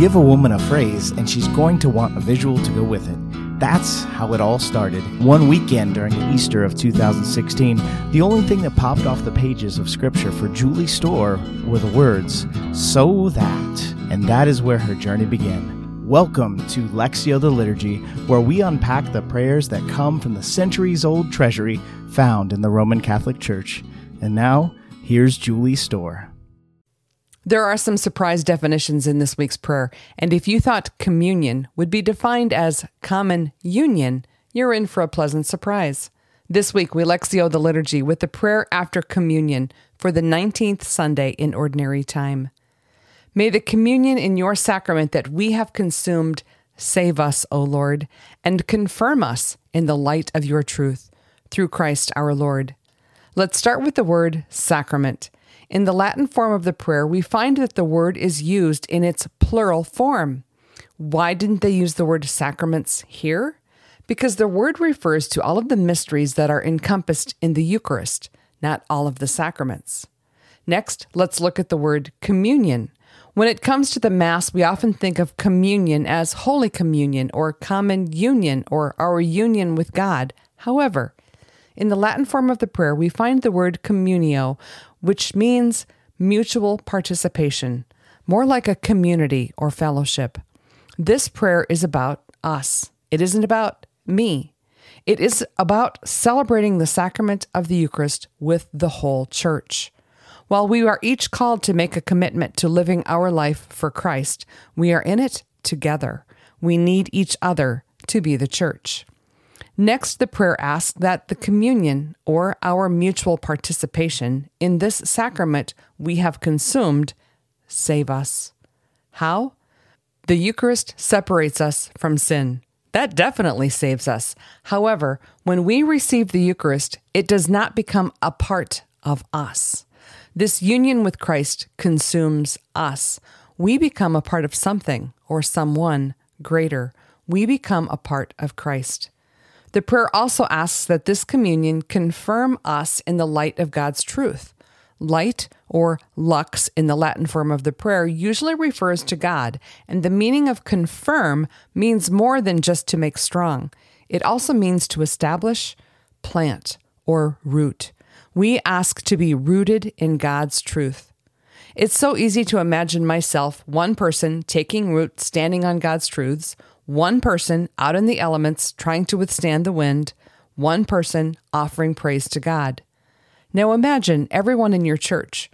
give a woman a phrase, and she's going to want a visual to go with it. That's how it all started. One weekend during Easter of 2016, the only thing that popped off the pages of Scripture for Julie Storr were the words, So that. And that is where her journey began. Welcome to Lectio the Liturgy, where we unpack the prayers that come from the centuries old treasury found in the Roman Catholic Church. And now, here's Julie Storr. There are some surprise definitions in this week's prayer, and if you thought communion would be defined as common union, you're in for a pleasant surprise. This week, we lectio the liturgy with the prayer after communion for the 19th Sunday in Ordinary Time. May the communion in your sacrament that we have consumed save us, O Lord, and confirm us in the light of your truth, through Christ our Lord. Let's start with the word sacrament. In the Latin form of the prayer, we find that the word is used in its plural form. Why didn't they use the word sacraments here? Because the word refers to all of the mysteries that are encompassed in the Eucharist, not all of the sacraments. Next, let's look at the word communion. When it comes to the Mass, we often think of communion as Holy Communion or common union or our union with God. However, in the Latin form of the prayer, we find the word communio, which means mutual participation, more like a community or fellowship. This prayer is about us. It isn't about me. It is about celebrating the sacrament of the Eucharist with the whole church. While we are each called to make a commitment to living our life for Christ, we are in it together. We need each other to be the church. Next, the prayer asks that the communion or our mutual participation in this sacrament we have consumed save us. How? The Eucharist separates us from sin. That definitely saves us. However, when we receive the Eucharist, it does not become a part of us. This union with Christ consumes us. We become a part of something or someone greater. We become a part of Christ. The prayer also asks that this communion confirm us in the light of God's truth. Light, or lux in the Latin form of the prayer, usually refers to God, and the meaning of confirm means more than just to make strong. It also means to establish, plant, or root. We ask to be rooted in God's truth. It's so easy to imagine myself, one person, taking root, standing on God's truths, one person out in the elements trying to withstand the wind, one person offering praise to God. Now imagine everyone in your church,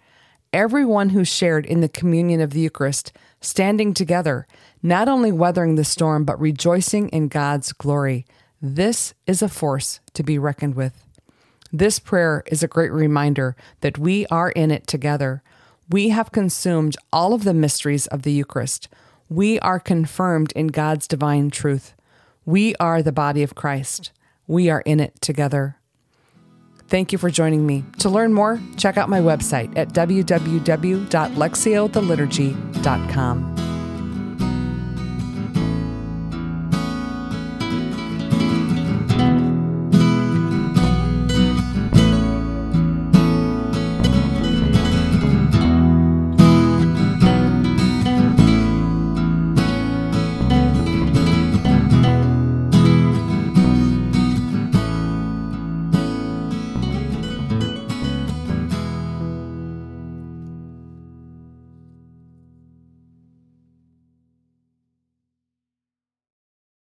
everyone who shared in the communion of the Eucharist, standing together, not only weathering the storm, but rejoicing in God's glory. This is a force to be reckoned with. This prayer is a great reminder that we are in it together. We have consumed all of the mysteries of the Eucharist we are confirmed in God's divine truth. We are the body of Christ. We are in it together. Thank you for joining me. To learn more, check out my website at www.lectiothe liturgy.com.